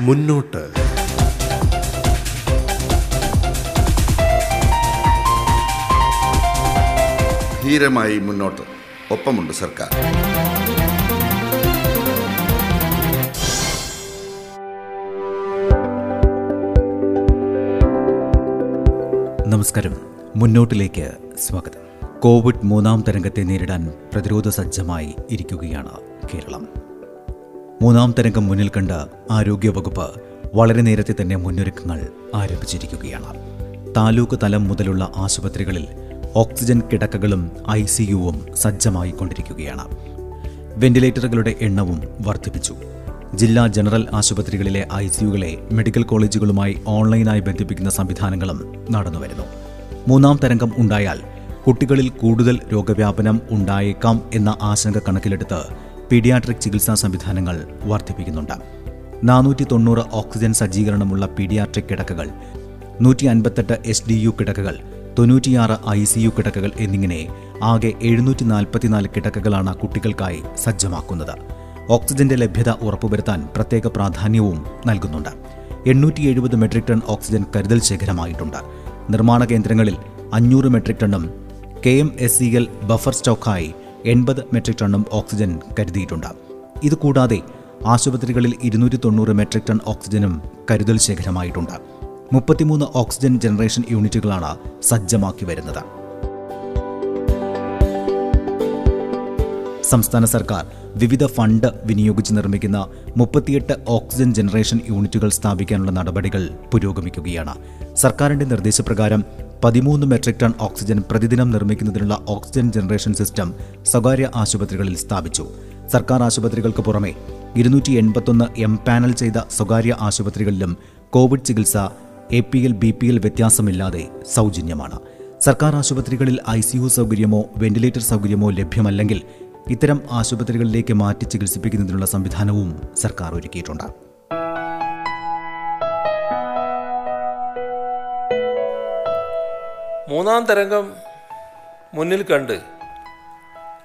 മുന്നോട്ട്. ധീരമായി മുന്നോട്ട്. ഒപ്പമുണ്ട് സർക്കാർ. നമസ്കാരം. മുന്നോട്ടിലേക്ക് സ്വാഗതം. കോവിഡ് മൂന്നാം തരംഗത്തെ നേരിടാൻ പ്രതിരോധ സജ്ജമായി ഇരിക്കുകയാണ് കേരളം. മൂന്നാം തരംഗം മുന്നിൽ കണ്ട് ആരോഗ്യവകുപ്പ് വളരെ നേരത്തെ തന്നെ മുന്നൊരുക്കങ്ങൾ ആരംഭിച്ചിരിക്കുകയാണ്. താലൂക്ക് തലം മുതലുള്ള ആശുപത്രികളിൽ ഓക്സിജൻ കിടക്കകളും ഐ സിയുവും സജ്ജമായിക്കൊണ്ടിരിക്കുകയാണ്. വെന്റിലേറ്ററുകളുടെ എണ്ണവും വർദ്ധിപ്പിച്ചു. ജില്ലാ ജനറൽ ആശുപത്രികളിലെ ഐ സിയുകളെ മെഡിക്കൽ കോളേജുകളുമായി ഓൺലൈനായി ബന്ധിപ്പിക്കുന്ന സംവിധാനങ്ങളും നടന്നുവരുന്നു. മൂന്നാം തരംഗം ഉണ്ടായാൽ കുട്ടികളിൽ കൂടുതൽ രോഗവ്യാപനം ഉണ്ടായേക്കാം എന്ന ആശങ്ക കണക്കിലെടുത്ത് പീഡിയാട്രിക് ചികിത്സാ സംവിധാനങ്ങൾ വർദ്ധിപ്പിക്കുന്നുണ്ട്. നാനൂറ്റി തൊണ്ണൂറ് ഓക്സിജൻ സജ്ജീകരണമുള്ള പീഡിയാട്രിക് കിടക്കകൾ നൂറ്റി അൻപത്തെട്ട് എസ് ഡി യു കിടക്കകൾ തൊണ്ണൂറ്റിയാറ് ഐ സി യു കിടക്കകൾ എന്നിങ്ങനെ ആകെ എഴുന്നൂറ്റി നാൽപ്പത്തിനാല് കിടക്കകളാണ് കുട്ടികൾക്കായി സജ്ജമാക്കുന്നത്. ഓക്സിജന്റെ ലഭ്യത ഉറപ്പുവരുത്താൻ പ്രത്യേക പ്രാധാന്യവും നൽകുന്നുണ്ട്. എണ്ണൂറ്റി എഴുപത് മെട്രിക് ടൺ ഓക്സിജൻ കരുതൽ ശേഖരമായിട്ടുണ്ട്. നിർമ്മാണ കേന്ദ്രങ്ങളിൽ അഞ്ഞൂറ് metric ടണ്ണും K M S C L buffer സ്റ്റോക്കായി എൺപത് മെട്രിക് ടണ്ണും ഓക്സിജൻ കരുതിയിട്ടുണ്ട്. ഇതുകൂടാതെ ആശുപത്രികളിൽ ഇരുന്നൂറ്റി തൊണ്ണൂറ് മെട്രിക് ടൺ ഓക്സിജനും കരുതൽ ശേഖരമായിട്ടുണ്ട്. മുപ്പത്തിമൂന്ന് ഓക്സിജൻ ജനറേഷൻ യൂണിറ്റുകളാണ് സജ്ജമാക്കി വരുന്നത്. സംസ്ഥാന സർക്കാർ വിവിധ ഫണ്ട് വിനിയോഗിച്ച് നിർമ്മിക്കുന്ന മുപ്പത്തിയെട്ട് ഓക്സിജൻ ജനറേഷൻ യൂണിറ്റുകൾ സ്ഥാപിക്കാനുള്ള നടപടികൾ പുരോഗമിക്കുകയാണ്. സർക്കാരിന്റെ നിർദ്ദേശപ്രകാരം പതിമൂന്ന് മെട്രിക് ടൺ ഓക്സിജൻ പ്രതിദിനം നിർമ്മിക്കുന്നതിനുള്ള ഓക്സിജൻ ജനറേഷൻ സിസ്റ്റം സ്വകാര്യ ആശുപത്രികളിൽ സ്ഥാപിച്ചു. സർക്കാർ ആശുപത്രികൾക്ക് പുറമെ ഇരുന്നൂറ്റി എൺപത്തൊന്ന് എം പാനൽ ചെയ്ത സ്വകാര്യ ആശുപത്രികളിലും കോവിഡ് ചികിത്സ A P L B P L വ്യത്യാസമില്ലാതെ സൗജന്യമാണ്. സർക്കാർ ആശുപത്രികളിൽ ഐ സി യു സൗകര്യമോ വെന്റിലേറ്റർ സൗകര്യമോ ലഭ്യമല്ലെങ്കിൽ ഇത്തരം ആശുപത്രികളിലേക്ക് മാറ്റി ചികിത്സിപ്പിക്കുന്നതിനുള്ള സംവിധാനവും സർക്കാർ ഒരുക്കിയിട്ടുണ്ട്. മൂന്നാം തരംഗം മുന്നിൽ കണ്ട്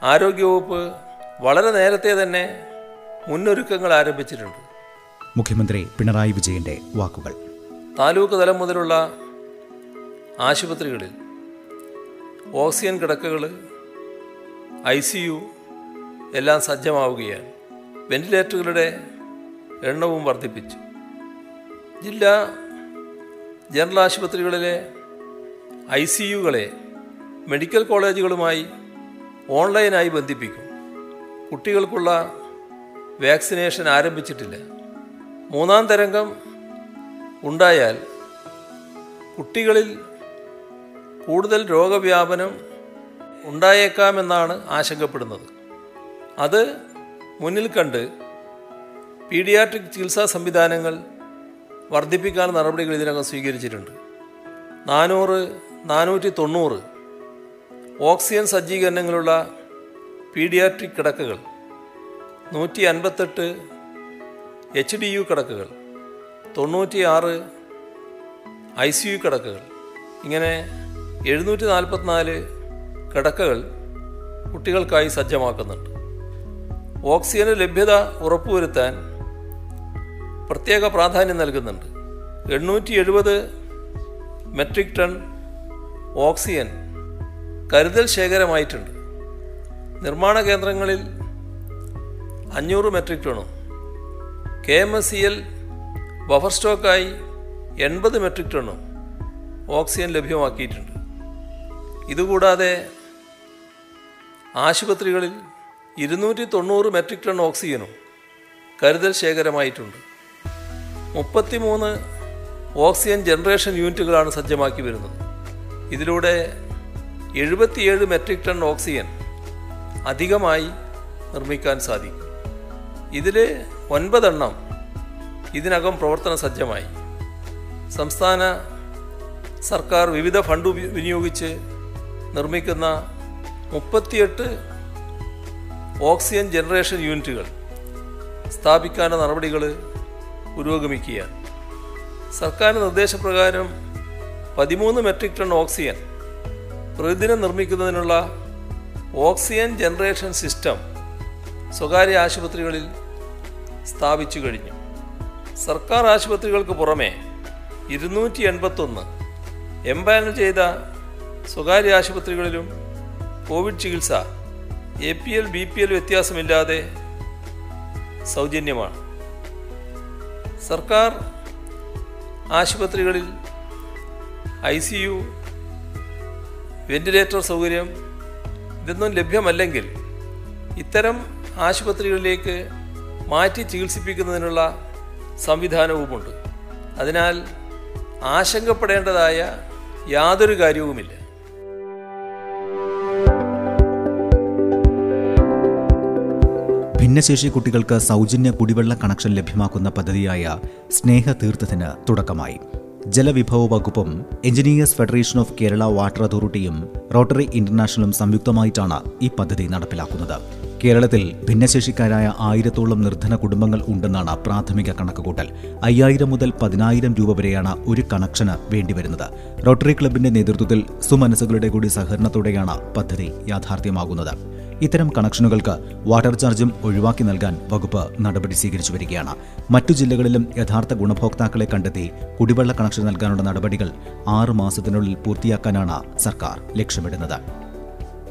ആരോഗ്യവകുപ്പ് വളരെ നേരത്തെ തന്നെ മുന്നൊരുക്കങ്ങൾ ആരംഭിച്ചിട്ടുണ്ട്. മുഖ്യമന്ത്രി പിണറായി വിജയന്റെ വാക്കുകൾ. താലൂക്ക് തലം മുതലുള്ള ആശുപത്രികളിൽ ഓക്സിജൻ കിടക്കകൾ ഐ സി യു എല്ലാം സജ്ജമാവുകയാണ്. വെന്റിലേറ്ററുകളുടെ എണ്ണവും വർദ്ധിപ്പിച്ചു. ജില്ലാ ജനറൽ ആശുപത്രികളിലെ ഐ സി യുകളെ മെഡിക്കൽ കോളേജുകളുമായി ഓൺലൈനായി ബന്ധിപ്പിക്കും. കുട്ടികൾക്കുള്ള വാക്സിനേഷൻ ആരംഭിച്ചിട്ടില്ല. മൂന്നാം തരംഗം ഉണ്ടായാൽ കുട്ടികളിൽ കൂടുതൽ രോഗവ്യാപനം ഉണ്ടായേക്കാമെന്നാണ് ആശങ്കപ്പെടുന്നത്. അത് മുന്നിൽ കണ്ട് പീഡിയാട്രിക് ചികിത്സാ സംവിധാനങ്ങൾ വർദ്ധിപ്പിക്കാൻ നടപടികൾ ഇതിനകം സ്വീകരിച്ചിട്ടുണ്ട്. നാനൂറ് നാനൂറ്റി തൊണ്ണൂറ് ഓക്സിജൻ സജ്ജീകരണങ്ങളുള്ള പീഡിയാട്രിക് കിടക്കകൾ നൂറ്റി അൻപത്തെട്ട് എച്ച് ഡി യു കിടക്കകൾ തൊണ്ണൂറ്റിയാറ് ഐ സി യു കിടക്കകൾ. ഇങ്ങനെ എഴുന്നൂറ്റി നാൽപ്പത്തിനാല് കിടക്കകൾ കുട്ടികൾക്കായി സജ്ജമാക്കുന്നുണ്ട്. ഓക്സിജന് ലഭ്യത ഉറപ്പുവരുത്താൻ പ്രത്യേക പ്രാധാന്യം നൽകുന്നുണ്ട്. എണ്ണൂറ്റി എഴുപത് മെട്രിക് ടൺ ഓക്സിജൻ കരുതൽ ശേഖരമായിട്ടുണ്ട്. നിർമ്മാണ കേന്ദ്രങ്ങളിൽ അഞ്ഞൂറ് metric ടണും K M S C L buffer സ്റ്റോക്കായി എൺപത് മെട്രിക് ടണ്ണും ഓക്സിജൻ ലഭ്യമാക്കിയിട്ടുണ്ട്. ഇതുകൂടാതെ ആശുപത്രികളിൽ ഇരുന്നൂറ്റി തൊണ്ണൂറ് മെട്രിക് ടൺ ഓക്സിജനും കരുതൽ ശേഖരമായിട്ടുണ്ട്. മുപ്പത്തിമൂന്ന് ഓക്സിജൻ ജനറേഷൻ യൂണിറ്റുകളാണ് സജ്ജമാക്കി വരുന്നത്. ഇതിലൂടെ എഴുപത്തിയേഴ് മെട്രിക് ടൺ ഓക്സിജൻ അധികമായി നിർമ്മിക്കാൻ സാധിക്കും. ഇതിൽ ഒൻപതെണ്ണം ഇതിനകം പ്രവർത്തന സജ്ജമായി. സംസ്ഥാന സർക്കാർ വിവിധ ഫണ്ട് വിനിയോഗിച്ച് നിർമ്മിക്കുന്ന മുപ്പത്തിയെട്ട് ഓക്സിജൻ ജനറേഷൻ യൂണിറ്റുകൾ സ്ഥാപിക്കാനുള്ള നടപടികൾ പുരോഗമിക്കുകയാണ്. സർക്കാർ നിർദ്ദേശപ്രകാരം പതിമൂന്ന് മെട്രിക് ടൺ ഓക്സിജൻ പ്രതിദിനം നിർമ്മിക്കുന്നതിനുള്ള ഓക്സിജൻ ജനറേഷൻ സിസ്റ്റം സ്വകാര്യ ആശുപത്രികളിൽ സ്ഥാപിച്ചു കഴിഞ്ഞു. സർക്കാർ ആശുപത്രികൾക്ക് പുറമെ ഇരുന്നൂറ്റി എൺപത്തൊന്ന് എംപാനൽ ചെയ്ത സ്വകാര്യ ആശുപത്രികളിലും കോവിഡ് ചികിത്സ A P L B P L വ്യത്യാസമില്ലാതെ സൗജന്യമാണ്. സർക്കാർ ആശുപത്രികളിൽ ഐ സി യു വെന്റിലേറ്റർ സൗകര്യം ഇതൊന്നും ലഭ്യമല്ലെങ്കിൽ ഇത്തരം ആശുപത്രികളിലേക്ക് മാറ്റി ചികിത്സിപ്പിക്കുന്നതിനുള്ള സംവിധാനവുമുണ്ട്. അതിനാൽ ആശങ്കപ്പെടേണ്ടതായ യാതൊരു കാര്യവുമില്ല. ഭിന്നശേഷി കുട്ടികൾക്ക് സൗജന്യ കുടിവെള്ള കണക്ഷൻ ലഭ്യമാക്കുന്ന പദ്ധതിയായ സ്നേഹതീർത്ഥത്തിന് തുടക്കമായി. ജലവിഭവ വകുപ്പും engineers federation of Kerala water അതോറിറ്റിയും റോട്ടറി ഇന്റർനാഷണലും സംയുക്തമായിട്ടാണ് ഈ പദ്ധതി നടപ്പിലാക്കുന്നത്. കേരളത്തിൽ ഭിന്നശേഷിക്കാരായ ആയിരത്തോളം നിർധന കുടുംബങ്ങൾ ഉണ്ടെന്നാണ് പ്രാഥമിക കണക്കുകൂട്ടൽ. അയ്യായിരം മുതൽ പതിനായിരം രൂപ വരെയാണ് ഒരു കണക്ഷന് വേണ്ടിവരുന്നത്. റോട്ടറി ക്ലബിന്റെ നേതൃത്വത്തിൽ സുമനസുകളുടെ കൂടി സഹകരണത്തോടെയാണ് പദ്ധതി യാഥാർത്ഥ്യമാകുന്നത്. ഇത്തരം കണക്ഷനുകൾക്ക് വാട്ടർ ചാർജും ഒഴിവാക്കി നൽകാൻ വകുപ്പ് നടപടി സ്വീകരിച്ചു വരികയാണ്. മറ്റു ജില്ലകളിലും യഥാർത്ഥ ഗുണഭോക്താക്കളെ കണ്ടെത്തി കുടിവെള്ള കണക്ഷൻ നൽകാനുള്ള നടപടികൾ ആറ് മാസത്തിനുള്ളിൽ പൂർത്തിയാക്കാനാണ് സർക്കാർ ലക്ഷ്യമിടുന്നത്.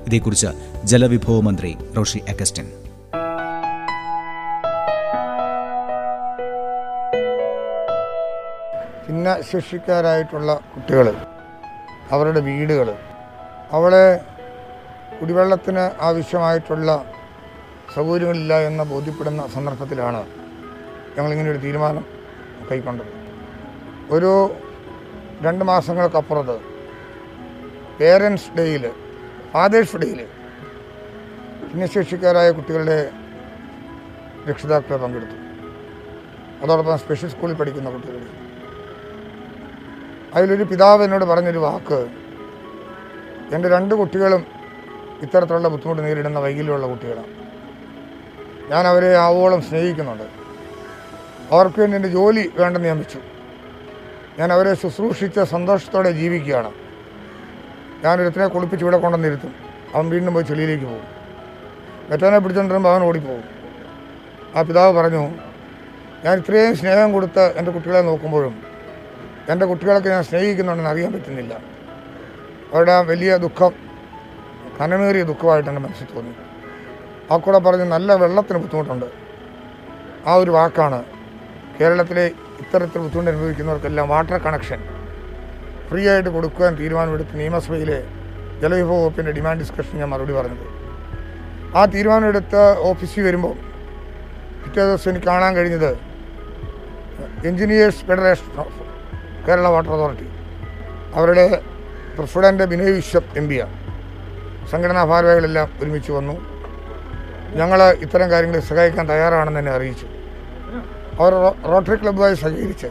ഇതേക്കുറിച്ച് ജലവിഭവ മന്ത്രി റോഷി അഗസ്റ്റിൻ. ഭിന്നശേഷിക്കാരായിട്ടുള്ള കുട്ടികൾ അവരുടെ വീടുകൾ അവിടെ കുടിവെള്ളത്തിന് ആവശ്യമായിട്ടുള്ള സൗകര്യങ്ങളില്ല എന്ന് ബോധ്യപ്പെടുന്ന സന്ദർഭത്തിലാണ് ഞങ്ങളിങ്ങനെ ഒരു തീരുമാനം കൈക്കൊണ്ടത്. ഒരു രണ്ട് മാസങ്ങൾക്കപ്പുറത്ത് പേരൻസ് ഡേയിൽ ഫാദേഴ്സ് ഡേയിൽ ഭിന്നശേഷിക്കാരായ കുട്ടികളുടെ രക്ഷിതാക്കളെ പങ്കെടുത്തു. അതോടൊപ്പം സ്പെഷ്യൽ സ്കൂളിൽ പഠിക്കുന്ന കുട്ടികൾ അതിലൊരു പിതാവ് എന്നോട് പറഞ്ഞൊരു വാക്ക് എന്റെ രണ്ട് കുട്ടികളും ഇത്തരത്തിലുള്ള ബുദ്ധിമുട്ട് നേരിടുന്ന വൈകല്യമുള്ള കുട്ടികളാണ്. ഞാൻ അവരെ ആവോളം സ്നേഹിക്കുന്നുണ്ട്. അവർക്ക് വേണ്ടി എന്റെ ജോലി വേണ്ടെന്ന് നിയമിച്ചു ഞാൻ അവരെ ശുശ്രൂഷിച്ച സന്തോഷത്തോടെ ജീവിക്കുകയാണ്. ഞാനൊരുത്തിനെ കുളിപ്പിച്ച് ഇവിടെ കൊണ്ടുവന്നിരുത്തും അവൻ വീണ്ടും പോയി ചെളിയിലേക്ക് പോകും. മറ്റവനെ പിടിച്ചുകൊണ്ടിരുമ്പോൾ അവൻ ഓടിപ്പോകും. ആ പിതാവ് പറഞ്ഞു ഞാൻ ഇത്രയും സ്നേഹം കൊടുത്ത് എന്റെ കുട്ടികളെ നോക്കുമ്പോഴും എന്റെ കുട്ടികളൊക്കെ ഞാൻ സ്നേഹിക്കുന്നുണ്ടെന്ന് അറിയാൻ പറ്റുന്നില്ല. അവരുടെ വലിയ ദുഃഖം കനമേറിയ ദുഃഖമായിട്ട് എന്റെ മനസ്സിൽ തോന്നി ആ കൂടെ പറഞ്ഞ് നല്ല വെള്ളത്തിന് ബുദ്ധിമുട്ടുണ്ട്. ആ ഒരു വാക്കാണ് കേരളത്തിലെ ഇത്തരത്തിൽ ബുദ്ധിമുട്ട് അനുഭവിക്കുന്നവർക്കെല്ലാം വാട്ടർ കണക്ഷൻ ഫ്രീ ആയിട്ട് കൊടുക്കുവാൻ തീരുമാനമെടുത്ത് നിയമസഭയിലെ ജലവിഭവ വകുപ്പിന്റെ ഡിമാൻഡ് ഡിസ്കഷൻ ഞാൻ മറുപടി പറഞ്ഞത്. ആ തീരുമാനമെടുത്ത ഓഫീസിൽ വരുമ്പോൾ പിറ്റേ ദിവസം എനിക്ക് കാണാൻ കഴിഞ്ഞത് engineers federation of Kerala water authority. അവരുടെ പ്രസിഡന്റ് ബിനോയ് വിശ്വം എം പിയാണ് സംഘടനാ ഭാരവാഹികളെല്ലാം ഒരുമിച്ച് വന്നു. ഞങ്ങൾ ഇത്തരം കാര്യങ്ങൾ സഹായിക്കാൻ തയ്യാറാണെന്ന് തന്നെ അറിയിച്ചു. അവർ റോട്ടറി ക്ലബ്ബുമായി സഹകരിച്ച്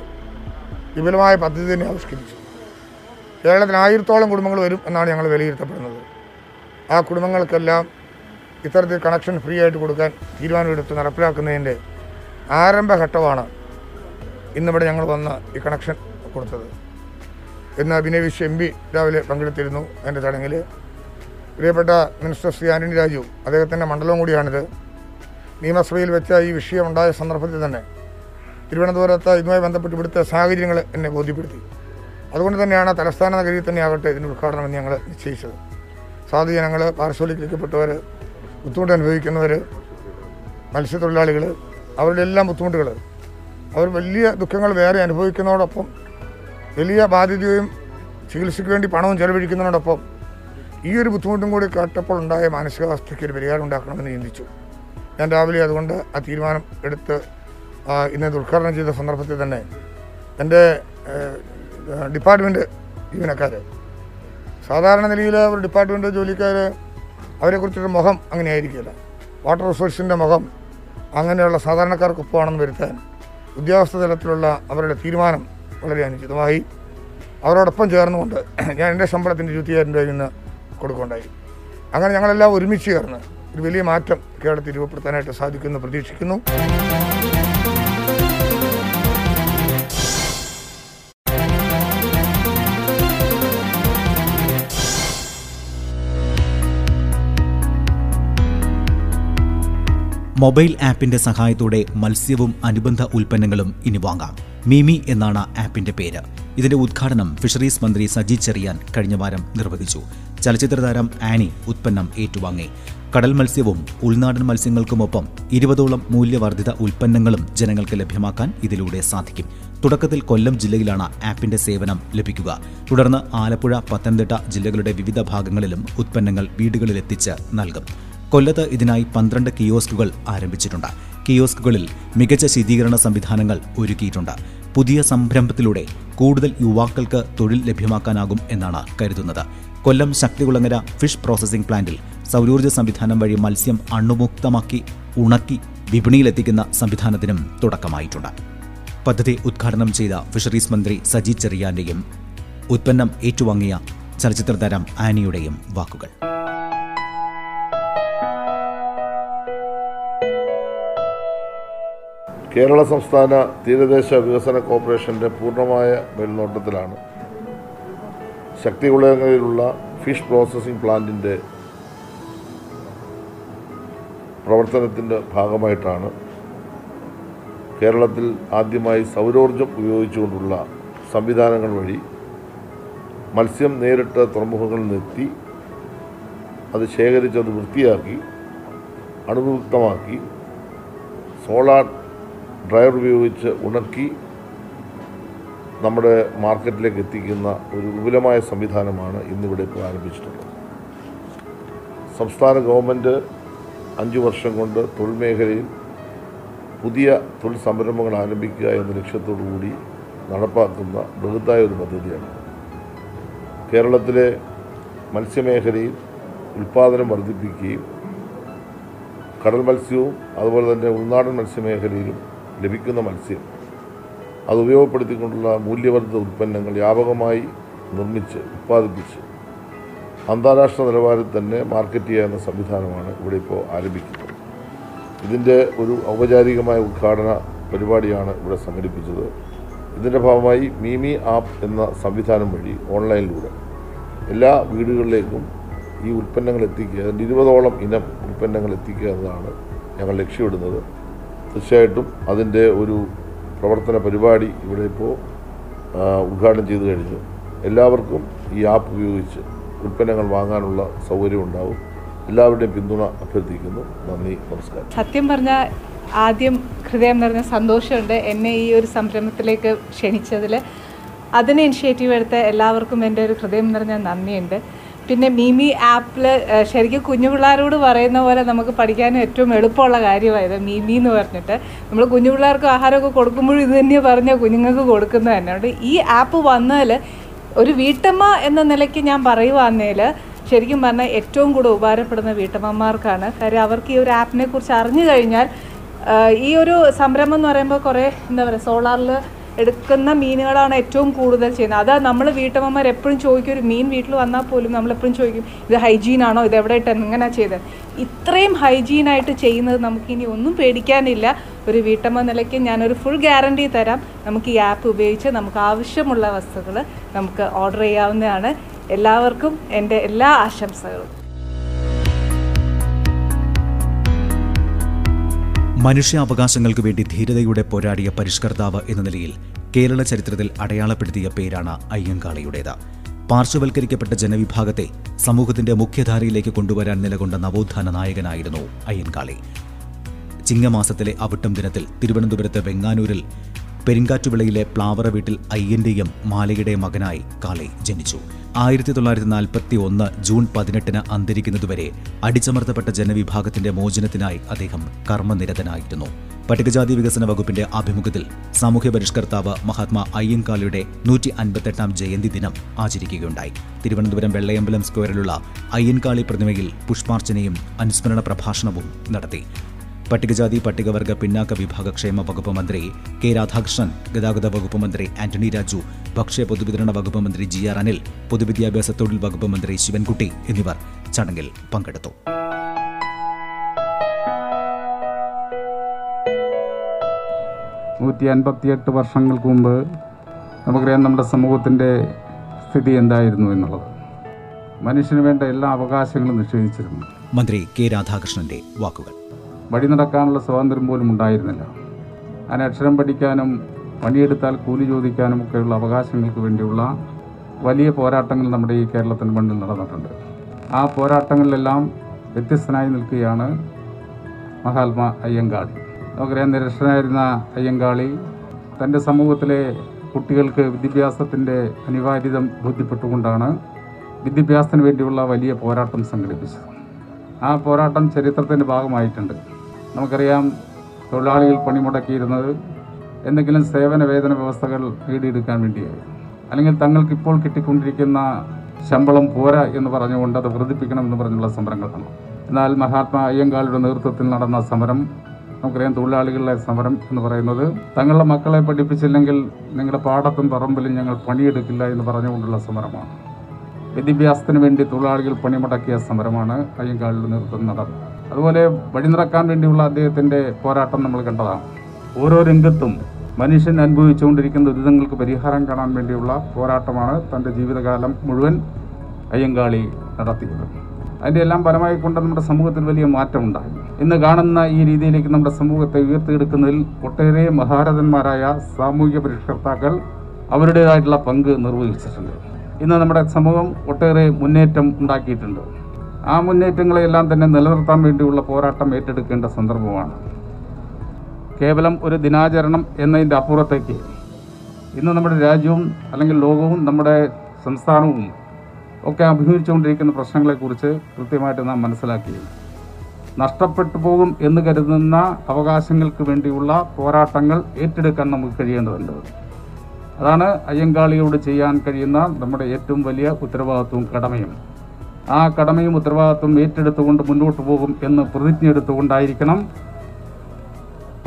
വിപുലമായ പദ്ധതി തന്നെ ആവിഷ്കരിച്ചു. കേരളത്തിൽ ആയിരത്തോളം കുടുംബങ്ങൾ വരും എന്നാണ് ഞങ്ങൾ വിലയിരുത്തപ്പെടുന്നത്. ആ കുടുംബങ്ങൾക്കെല്ലാം ഇത്തരത്തിൽ കണക്ഷൻ ഫ്രീ ആയിട്ട് കൊടുക്കാൻ തീരുമാനമെടുത്ത് നടപ്പിലാക്കുന്നതിന്റെ ആരംഭഘട്ടമാണ് ഇന്നിവിടെ ഞങ്ങൾ വന്ന് ഈ കണക്ഷൻ കൊടുത്തത്. ഇന്ന് അഭിനവിശ് എം പി രാവിലെ പങ്കെടുത്തിരുന്നു എന്റെ ചടങ്ങിൽ. പ്രിയപ്പെട്ട മിനിസ്റ്റർ ശ്രീ ആന്റണി രാജു അദ്ദേഹത്തിന്റെ മണ്ഡലവും കൂടിയാണിത്. നിയമസഭയിൽ വെച്ച ഈ വിഷയം ഉണ്ടായ സന്ദർഭത്തിൽ തന്നെ തിരുവനന്തപുരത്ത് ഇതുമായി ബന്ധപ്പെട്ട് ഇവിടുത്തെ സാഹചര്യങ്ങൾ എന്നെ ബോധ്യപ്പെടുത്തി. അതുകൊണ്ട് തന്നെയാണ് തലസ്ഥാന നഗരിയിൽ തന്നെ ആകട്ടെ ഇതിന്റെ ഉദ്ഘാടനം എന്ന് ഞങ്ങൾ നിശ്ചയിച്ചത്. സാധുജനങ്ങൾ പാർശ്വവൽക്കരിക്കപ്പെട്ടവർ ബുദ്ധിമുട്ട് അനുഭവിക്കുന്നവർ മത്സ്യത്തൊഴിലാളികൾ അവരുടെ എല്ലാം ബുദ്ധിമുട്ടുകൾ. അവർ വലിയ ദുഃഖങ്ങൾ വേറെ അനുഭവിക്കുന്നതോടൊപ്പം വലിയ ബാധ്യതയും ചികിത്സയ്ക്ക് വേണ്ടി പണവും ചെലവഴിക്കുന്നതിനോടൊപ്പം ഈ ഒരു ബുദ്ധിമുട്ടും കൂടി കേട്ടപ്പോൾ ഉണ്ടായ മാനസികാവസ്ഥയ്ക്ക് ഒരു പരിഹാരം ഉണ്ടാക്കണമെന്ന് ചിന്തിച്ചു. ഞാൻ രാവിലെ അതുകൊണ്ട് ആ തീരുമാനം എടുത്ത് ആ, ഇന്ന് ഉദ്ഘാടനം ചെയ്ത സന്ദർഭത്തിൽ തന്നെ എന്റെ ഡിപ്പാർട്ട്മെന്റ് ജീവനക്കാർ സാധാരണ നിലയിൽ ഒരു ഡിപ്പാർട്ട്മെന്റ് ജോലിക്കാർ അവരെക്കുറിച്ചൊരു മുഖം അങ്ങനെ ആയിരിക്കില്ല വാട്ടർ റിസോഴ്സിന്റെ മുഖം അങ്ങനെയുള്ള സാധാരണക്കാർക്കൊപ്പമാണെന്ന് വരുത്താൻ ഉദ്യോഗസ്ഥ തലത്തിലുള്ള അവരുടെ തീരുമാനം വളരെ അനുചിതമായി. അവരോടൊപ്പം ചേർന്നുകൊണ്ട് ഞാൻ എന്റെ ശമ്പളത്തിന്റെ ഇരുപത്തിയായിരം രൂപയിൽ ഇന്ന് കൊടുക്കുകയുണ്ടായി അങ്ങനെ ഞങ്ങളെല്ലാം ഒരുമിച്ച് ചേർന്ന് ഒരു വലിയ മാറ്റം കേരളത്തിൽ രൂപപ്പെടുത്താനായിട്ട് സാധിക്കുമെന്ന് പ്രതീക്ഷിക്കുന്നു. മൊബൈൽ ആപ്പിന്റെ സഹായത്തോടെ മത്സ്യവും അനുബന്ധ ഉൽപ്പന്നങ്ങളും ഇനി വാങ്ങാം. മീമി എന്നാണ് ആപ്പിന്റെ പേര്. ഇതിന്റെ ഉദ്ഘാടനം ഫിഷറീസ് മന്ത്രി സജി ചെറിയാൻ കഴിഞ്ഞ വാരം നിർവഹിച്ചു. ചലച്ചിത്ര താരം ആനി ഉത്പന്നം ഏറ്റുവാങ്ങി. കടൽ മത്സ്യവും ഉൾനാടൻ മത്സ്യങ്ങൾക്കുമൊപ്പം ഇരുപതോളം മൂല്യവർദ്ധിത ഉൽപ്പന്നങ്ങളും ജനങ്ങൾക്ക് ലഭ്യമാക്കാൻ ഇതിലൂടെ സാധിക്കും. തുടക്കത്തിൽ കൊല്ലം ജില്ലയിലാണ് ആപ്പിന്റെ സേവനം ലഭിക്കുക. തുടർന്ന് ആലപ്പുഴ പത്തനംതിട്ട ജില്ലകളുടെ വിവിധ ഭാഗങ്ങളിലും ഉൽപ്പന്നങ്ങൾ വീടുകളിലെത്തിച്ച് നൽകും. കൊല്ലത്ത് ഇതിനായി പന്ത്രണ്ട് കിയോസ്കുകൾ ആരംഭിച്ചിട്ടുണ്ട്. കിയോസ്കുകളിൽ മികച്ച ശീതീകരണ സംവിധാനങ്ങൾ ഒരുക്കിയിട്ടുണ്ട്. പുതിയ സംരംഭത്തിലൂടെ കൂടുതൽ യുവാക്കൾക്ക് തൊഴിൽ ലഭ്യമാക്കാനാകും എന്നാണ് കരുതുന്നത്. കൊല്ലം ശക്തികുളങ്ങര ഫിഷ് പ്രോസസിംഗ് പ്ലാന്റിൽ സൗരോർജ സംവിധാനം വഴി മത്സ്യം അണുമുക്തമാക്കി ഉണക്കി വിപണിയിലെത്തിക്കുന്ന സംവിധാനത്തിനും തുടക്കമായിട്ടുണ്ട്. പദ്ധതി ഉദ്ഘാടനം ചെയ്ത ഫിഷറീസ് മന്ത്രി സജി ചെറിയാന്റെയും ഉത്പന്നം ഏറ്റുവാങ്ങിയ ചലച്ചിത്ര താരം ആനിയുടെയും വാക്കുകൾ. കേരള സംസ്ഥാന തീരദേശ വികസന കോർപ്പറേഷന്റെ പൂർണമായ മേൽനോട്ടത്തിലാണ് ശക്തികുളങ്ങളിലുള്ള ഫിഷ് പ്രോസസ്സിംഗ് പ്ലാന്റിന്റെ പ്രവർത്തനത്തിന്റെ ഭാഗമായിട്ടാണ് കേരളത്തിൽ ആദ്യമായി സൗരോർജം ഉപയോഗിച്ചുകൊണ്ടുള്ള സംവിധാനങ്ങൾ വഴി മത്സ്യം നേരിട്ട് തുറമുഖങ്ങളിൽ നിന്നെത്തി അത് ശേഖരിച്ച് അത് വൃത്തിയാക്കി അണുവിമുക്തമാക്കി സോളാർ ഡ്രയർ ഉപയോഗിച്ച് ഉണക്കി നമ്മുടെ മാർക്കറ്റിലേക്ക് എത്തിക്കുന്ന ഒരു വിപുലമായ സംവിധാനമാണ് ഇന്നിവിടെ ഇപ്പോൾ ആരംഭിച്ചിട്ടുള്ളത്. സംസ്ഥാന ഗവൺമെന്റ് അഞ്ച് വർഷം കൊണ്ട് തൊഴിൽ മേഖലയിൽ പുതിയ തൊഴിൽ സംരംഭങ്ങൾ ആരംഭിക്കുക എന്ന ലക്ഷ്യത്തോടു കൂടി നടപ്പാക്കുന്ന ബൃഹത്തായ ഒരു പദ്ധതിയാണ് കേരളത്തിലെ മത്സ്യമേഖലയിൽ ഉൽപ്പാദനം വർദ്ധിപ്പിക്കുകയും കടൽ മത്സ്യവും അതുപോലെ തന്നെ ഉൾനാടൻ മത്സ്യമേഖലയിലും ലഭിക്കുന്ന മത്സ്യം. അത് ഉപയോഗപ്പെടുത്തിക്കൊണ്ടുള്ള മൂല്യവർദ്ധിത ഉൽപ്പന്നങ്ങൾ വ്യാപകമായി നിർമ്മിച്ച് ഉത്പാദിപ്പിച്ച് അന്താരാഷ്ട്ര നിലവാരത്തിൽ തന്നെ മാർക്കറ്റ് ചെയ്യാവുന്ന സംവിധാനമാണ് ഇവിടെ ഇപ്പോൾ ആരംഭിക്കുന്നത്. ഇതിന്റെ ഒരു ഔപചാരികമായ ഉദ്ഘാടന പരിപാടിയാണ് ഇവിടെ സംഘടിപ്പിച്ചത്. ഇതിന്റെ ഭാഗമായി മീമി ആപ്പ് എന്ന സംവിധാനം വഴി ഓൺലൈനിലൂടെ എല്ലാ വീടുകളിലേക്കും ഈ ഉൽപ്പന്നങ്ങൾ എത്തിക്കുക അതിന്റെ ഇരുപതോളം ഇനം ഉൽപ്പന്നങ്ങൾ എത്തിക്കുക എന്നതാണ് ഞങ്ങൾ ലക്ഷ്യമിടുന്നത്. തീർച്ചയായിട്ടും അതിന്റെ ഒരു പ്രവർത്തന പരിപാടി ഇവിടെ ഇപ്പോൾ ഉദ്ഘാടനം ചെയ്തു കഴിഞ്ഞു. എല്ലാവർക്കും ഈ ആപ്പ് ഉപയോഗിച്ച് ഉൽപ്പന്നങ്ങൾ വാങ്ങാനുള്ള സൗകര്യം ഉണ്ടാവും. എല്ലാവരുടെയും പിന്തുണ അഭ്യർത്ഥിക്കുന്നു. നന്ദി നമസ്കാരം. സത്യം പറഞ്ഞാൽ ആദ്യം ഹൃദയം നിറഞ്ഞ സന്തോഷമുണ്ട് എന്നെ ഈ ഒരു സംരംഭത്തിലേക്ക് ക്ഷണിച്ചതിൽ. അതിന് ഇനിഷ്യേറ്റീവ് എടുത്ത എല്ലാവർക്കും എന്റെ ഒരു ഹൃദയം നിറഞ്ഞ നന്ദിയുണ്ട്. പിന്നെ മിമി ആപ്പിൽ ശരിക്കും കുഞ്ഞു പിള്ളേരോട് പറയുന്ന പോലെ നമുക്ക് പഠിക്കാനും ഏറ്റവും എളുപ്പമുള്ള കാര്യമായത് മിമി എന്ന് പറഞ്ഞിട്ട്. നമ്മൾ കുഞ്ഞു പിള്ളേർക്ക് ആഹാരമൊക്കെ കൊടുക്കുമ്പോഴും ഇത് തന്നെ പറഞ്ഞാൽ കുഞ്ഞുങ്ങൾക്ക് കൊടുക്കുന്നത് തന്നെ. അതുകൊണ്ട് ഈ ആപ്പ് വന്നതിൽ ഒരു വീട്ടമ്മ എന്ന നിലയ്ക്ക് ഞാൻ പറയുവാന്നേൽ ശരിക്കും പറഞ്ഞാൽ ഏറ്റവും കൂടുതൽ ഉപകാരപ്പെടുന്ന വീട്ടമ്മമാർക്കാണ്. കാര്യം അവർക്ക് ഈ ഒരു ആപ്പിനെ കുറിച്ച് അറിഞ്ഞു കഴിഞ്ഞാൽ ഈ ഒരു സംരംഭം എന്ന് പറയുമ്പോൾ കുറേ എന്താ പറയുക സോളാറിൽ എടുക്കുന്ന മീനുകളാണ് ഏറ്റവും കൂടുതൽ ചെയ്യുന്നത്. അതാ നമ്മൾ വീട്ടമ്മമാർ എപ്പോഴും ചോദിക്കും ഒരു മീൻ വീട്ടിൽ വന്നാൽ പോലും നമ്മൾ എപ്പോഴും ചോദിക്കും ഇത് ഹൈജീൻ ആണോ? ഇത് എവിടെ ഇട്ട് എങ്ങനെ ചെയ്തത് ഇത്രയും ഹൈജീനായിട്ട് ചെയ്യുന്നത് നമുക്കിനി ഒന്നും പേടിക്കാനില്ല. ഒരു വീട്ടമ്മ നിലയ്ക്ക് ഞാനൊരു ഫുൾ ഗ്യാരണ്ടി തരാം. നമുക്ക് ഈ ആപ്പ് ഉപയോഗിച്ച് നമുക്ക് ആവശ്യമുള്ള വസ്തുക്കൾ നമുക്ക് ഓർഡർ ചെയ്യാവുന്നതാണ്. എല്ലാവർക്കും എന്റെ എല്ലാ ആശംസകളും. മനുഷ്യാവകാശങ്ങൾക്ക് വേണ്ടി ധീരതയുടെ പോരാടിയ പരിഷ്കർത്താവ് എന്ന നിലയിൽ കേരള ചരിത്രത്തിൽ അടയാളപ്പെടുത്തിയ പേരാണ് അയ്യങ്കാളിയുടേത്. പാർശ്വവൽക്കരിക്കപ്പെട്ട ജനവിഭാഗത്തെ സമൂഹത്തിന്റെ മുഖ്യധാരയിലേക്ക് കൊണ്ടുവരാൻ നിലകൊണ്ട നവോത്ഥാന നായകനായിരുന്നു അയ്യൻകാളി ചിങ്ങമാസത്തിലെ അവിട്ടം ദിനത്തിൽ തിരുവനന്തപുരത്ത് വെങ്ങാനൂരിൽ പെരിങ്കാറ്റുവിളയിലെ പ്ലാവറ വീട്ടിൽ അയ്യന്റെയും മാലയുടെയും മകനായി കാളി ജനിച്ചു. ആയിരത്തി തൊള്ളായിരത്തി നാൽപ്പത്തി ഒന്ന് ജൂൺ പതിനെട്ടിന് അന്തരിക്കുന്നതുവരെ അടിച്ചമർത്തപ്പെട്ട ജനവിഭാഗത്തിന്റെ മോചനത്തിനായി അദ്ദേഹം കർമ്മനിരതനായിരുന്നു. പട്ടികജാതി വികസന വകുപ്പിന്റെ ആഭിമുഖ്യത്തിൽ സാമൂഹ്യ പരിഷ്കർത്താവ് മഹാത്മാ അയ്യങ്കാളിയുടെ നൂറ്റി അൻപത്തെട്ടാം ജയന്തി ദിനം ആചരിക്കുകയുണ്ടായി. തിരുവനന്തപുരം വെള്ളയമ്പലം സ്ക്വയറിലുള്ള അയ്യൻകാളി പ്രതിമയിൽ പുഷ്പാർച്ചനയും അനുസ്മരണ പ്രഭാഷണവും നടത്തി. പട്ടികജാതി പട്ടികവർഗ പിന്നാക്ക വിഭാഗ ക്ഷേമ വകുപ്പ് മന്ത്രി കെ രാധാകൃഷ്ണൻ ഗതാഗത വകുപ്പ് മന്ത്രി ആന്റണി രാജു ഭക്ഷ്യ പൊതുവിതരണ വകുപ്പ് മന്ത്രി ജി ആർ അനിൽ പൊതുവിദ്യാഭ്യാസ തൊഴിൽ വകുപ്പ് മന്ത്രി ശിവൻകുട്ടി എന്നിവർ ചടങ്ങിൽ പങ്കെടുത്തു. നൂറ്റി അൻപത്തിയെട്ട് വർഷങ്ങൾക്ക് മുമ്പ് നമുക്കറിയാം നമ്മുടെ സമൂഹത്തിന്റെ സ്ഥിതി എന്തായിരുന്നു എന്നുള്ളത്. മനുഷ്യന് വേണ്ട എല്ലാ അവകാശങ്ങളും നിഷേധിച്ചിരുന്നു. മന്ത്രി കെ രാധാകൃഷ്ണന്റെ വാക്കുകൾ. വഴി നടക്കാനുള്ള സ്വാതന്ത്ര്യം പോലും ഉണ്ടായിരുന്നില്ല. അങ്ങനെ അക്ഷരം പഠിക്കാനും പണിയെടുത്താൽ കൂലി ചോദിക്കാനും ഒക്കെയുള്ള അവകാശങ്ങൾക്ക് വേണ്ടിയുള്ള വലിയ പോരാട്ടങ്ങൾ നമ്മുടെ ഈ കേരളത്തിന് മണ്ണിൽ നടന്നിട്ടുണ്ട്. ആ പോരാട്ടങ്ങളിലെല്ലാം വ്യത്യസ്തനായി നിൽക്കുകയാണ് മഹാത്മ അയ്യങ്കാളി. നമുക്കറിയാം നിരക്ഷനായിരുന്ന അയ്യങ്കാളി തന്റെ സമൂഹത്തിലെ കുട്ടികൾക്ക് വിദ്യാഭ്യാസത്തിന്റെ അനിവാര്യത ബോധ്യപ്പെട്ടുകൊണ്ടാണ് വിദ്യാഭ്യാസത്തിന് വേണ്ടിയുള്ള വലിയ പോരാട്ടം സംഘടിപ്പിച്ചത്. ആ പോരാട്ടം ചരിത്രത്തിന്റെ ഭാഗമായിട്ടുണ്ട്. നമുക്കറിയാം തൊഴിലാളികൾ പണിമുടക്കിയിരുന്നത് എന്തെങ്കിലും സേവന വേതന വ്യവസ്ഥകൾ നേടിയെടുക്കാൻ വേണ്ടിയായി. അല്ലെങ്കിൽ തങ്ങൾക്ക് ഇപ്പോൾ കിട്ടിക്കൊണ്ടിരിക്കുന്ന ശമ്പളം പോരാ എന്ന് പറഞ്ഞുകൊണ്ട് അത് വർദ്ധിപ്പിക്കണം എന്ന് പറഞ്ഞുള്ള സമരങ്ങളാണ്. എന്നാൽ മഹാത്മാ അയ്യങ്കാളിയുടെ നേതൃത്വത്തിൽ നടന്ന സമരം നമുക്കറിയാം തൊഴിലാളികളുടെ സമരം എന്ന് പറയുന്നത് തങ്ങളുടെ മക്കളെ പഠിപ്പിച്ചില്ലെങ്കിൽ നിങ്ങളുടെ പാടത്തും പറമ്പിലും ഞങ്ങൾ പണിയെടുക്കില്ല എന്ന് പറഞ്ഞുകൊണ്ടുള്ള സമരമാണ്. വിദ്യാഭ്യാസത്തിന് വേണ്ടി തൊഴിലാളികൾ പണിമുടക്കിയ സമരമാണ് അയ്യങ്കാളിയുടെ നേതൃത്വം നടന്നത്. അതുപോലെ വഴി നടക്കാൻ വേണ്ടിയുള്ള അദ്ദേഹത്തിന്റെ പോരാട്ടം നമ്മൾ കണ്ടതാണ്. ഓരോ രംഗത്തും മനുഷ്യൻ അനുഭവിച്ചുകൊണ്ടിരിക്കുന്ന ദുരിതങ്ങൾക്ക് പരിഹാരം കാണാൻ വേണ്ടിയുള്ള പോരാട്ടമാണ് തന്റെ ജീവിതകാലം മുഴുവൻ അയ്യങ്കാളി നടത്തിയത്. അതിന്റെ എല്ലാം ഫലമായി കൊണ്ട് നമ്മുടെ സമൂഹത്തിൽ വലിയ മാറ്റമുണ്ടായി. ഇന്ന് കാണുന്ന ഈ രീതിയിലേക്ക് നമ്മുടെ സമൂഹത്തെ ഉയർത്തിയെടുക്കുന്നതിൽ ഒട്ടേറെ മഹാരഥന്മാരായ സാമൂഹിക പരിഷ്കർത്താക്കൾ അവരുടേതായിട്ടുള്ള പങ്ക് നിർവഹിച്ചിട്ടുണ്ട്. ഇന്ന് നമ്മുടെ സമൂഹം ഒട്ടേറെ മുന്നേറ്റം ഉണ്ടാക്കിയിട്ടുണ്ട്. ആ മുന്നേറ്റങ്ങളെല്ലാം തന്നെ നിലനിർത്താൻ വേണ്ടിയുള്ള പോരാട്ടം ഏറ്റെടുക്കേണ്ട സന്ദർഭമാണ്. കേവലം ഒരു ദിനാചരണം എന്നതിന്റെ അപ്പുറത്തേക്ക് ഇന്ന് നമ്മുടെ രാജ്യവും അല്ലെങ്കിൽ ലോകവും നമ്മുടെ സംസ്ഥാനവും ഒക്കെ അഭിമുഖിച്ചുകൊണ്ടിരിക്കുന്ന പ്രശ്നങ്ങളെക്കുറിച്ച് കൃത്യമായിട്ട് നാം മനസ്സിലാക്കി. നഷ്ടപ്പെട്ടു പോകും എന്ന് കരുതുന്ന അവകാശങ്ങൾക്ക് വേണ്ടിയുള്ള പോരാട്ടങ്ങൾ ഏറ്റെടുക്കാൻ നമുക്ക് കഴിയേണ്ടതുണ്ട്. അതാണ് അയ്യങ്കാളിയോട് ചെയ്യാൻ കഴിയുന്ന നമ്മുടെ ഏറ്റവും വലിയ ഉത്തരവാദിത്വവും കടമയും. ആ കടമയും ഉത്തരവാദിത്വം ഏറ്റെടുത്തുകൊണ്ട് മുന്നോട്ട് പോകും എന്ന് പ്രതിജ്ഞ എടുത്തുകൊണ്ടായിരിക്കണം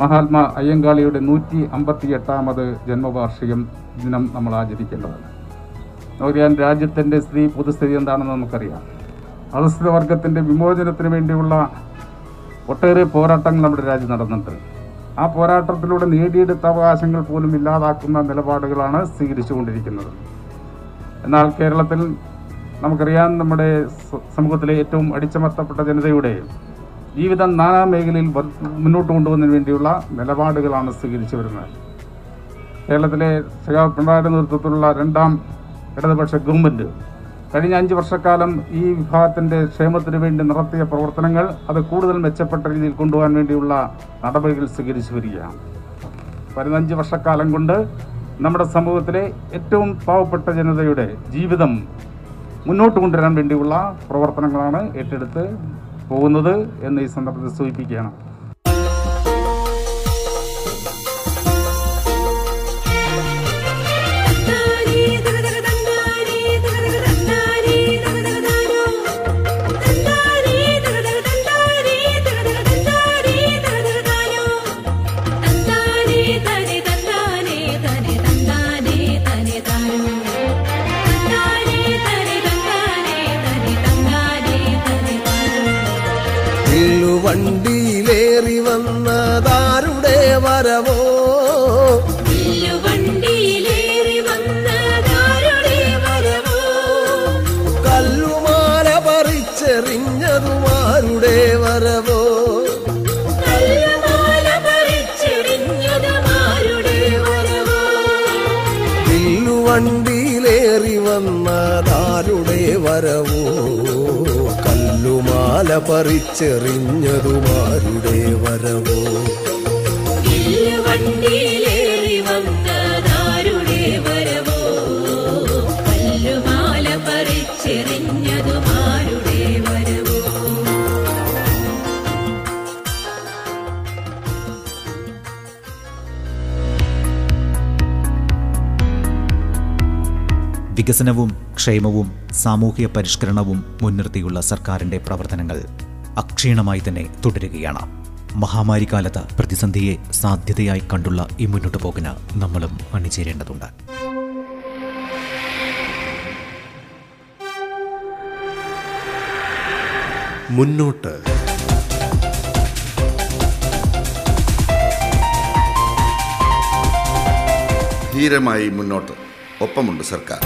മഹാത്മാ അയ്യങ്കാളിയുടെ നൂറ്റി അമ്പത്തി എട്ടാമത് ജന്മവാർഷികം ദിനം നമ്മൾ ആചരിക്കേണ്ടതാണ്. നോക്കിയാൽ രാജ്യത്തിന്റെ സ്ത്രീ പൊതുസ്ഥിതി എന്താണെന്ന് നമുക്കറിയാം. അധസ്ഥിത വർഗത്തിന്റെ വിമോചനത്തിന് വേണ്ടിയുള്ള ഒട്ടേറെ പോരാട്ടങ്ങൾ നമ്മുടെ രാജ്യം നടന്നിട്ടുണ്ട്. ആ പോരാട്ടത്തിലൂടെ നേടിയെടുത്ത അവകാശങ്ങൾ പോലും ഇല്ലാതാക്കുന്ന നിലപാടുകളാണ് സ്വീകരിച്ചുകൊണ്ടിരിക്കുന്നത്. എന്നാൽ കേരളത്തിൽ നമുക്കറിയാം നമ്മുടെ സമൂഹത്തിലെ ഏറ്റവും അടിച്ചമർത്തപ്പെട്ട ജനതയുടെ ജീവിതം നാനാ മേഖലയിൽ മുന്നോട്ട് കൊണ്ടുപോകുന്നതിന് വേണ്ടിയുള്ള നിലപാടുകളാണ് സ്വീകരിച്ചു വരുന്നത്. കേരളത്തിലെ ശ്രീ പിണറായിയുടെ നേതൃത്വത്തിലുള്ള രണ്ടാം ഇടതുപക്ഷ ഗവൺമെന്റ് കഴിഞ്ഞ അഞ്ച് വർഷക്കാലം ഈ വിഭാഗത്തിന്റെ ക്ഷേമത്തിന് വേണ്ടി നടത്തിയ പ്രവർത്തനങ്ങൾ അത് കൂടുതൽ മെച്ചപ്പെട്ട രീതിയിൽ കൊണ്ടുപോകാൻ വേണ്ടിയുള്ള നടപടികൾ സ്വീകരിച്ചു വരികയാണ്. പതിനഞ്ച് വർഷക്കാലം കൊണ്ട് നമ്മുടെ സമൂഹത്തിലെ ഏറ്റവും പാവപ്പെട്ട ജനതയുടെ ജീവിതം മുന്നോട്ട് കൊണ്ടുവരാൻ വേണ്ടിയുള്ള പ്രവർത്തനങ്ങളാണ് ഏറ്റെടുത്ത് പോകുന്നത് എന്ന് ഈ സന്ദർഭത്തിൽ സൂചിപ്പിക്കുകയാണ്. പറിച്ചെറിഞ്ഞതുമാരുടെ വരവോ? വികസനവും ക്ഷേമവും സാമൂഹിക പരിഷ്കരണവും മുൻനിർത്തിയുള്ള സർക്കാരിന്റെ പ്രവർത്തനങ്ങൾ അക്ഷീണമായി തന്നെ തുടരുകയാണ്. മഹാമാരി കാലത്ത് പ്രതിസന്ധിയെ സാധ്യതയായി കണ്ടുള്ള ഈ മുന്നോട്ടു പോക്കിന് നമ്മളും അണിചേരേണ്ടതുണ്ട്. മുന്നോട്ട്. ധീരമായി മുന്നോട്ട്. ഒപ്പമുണ്ട് സർക്കാർ.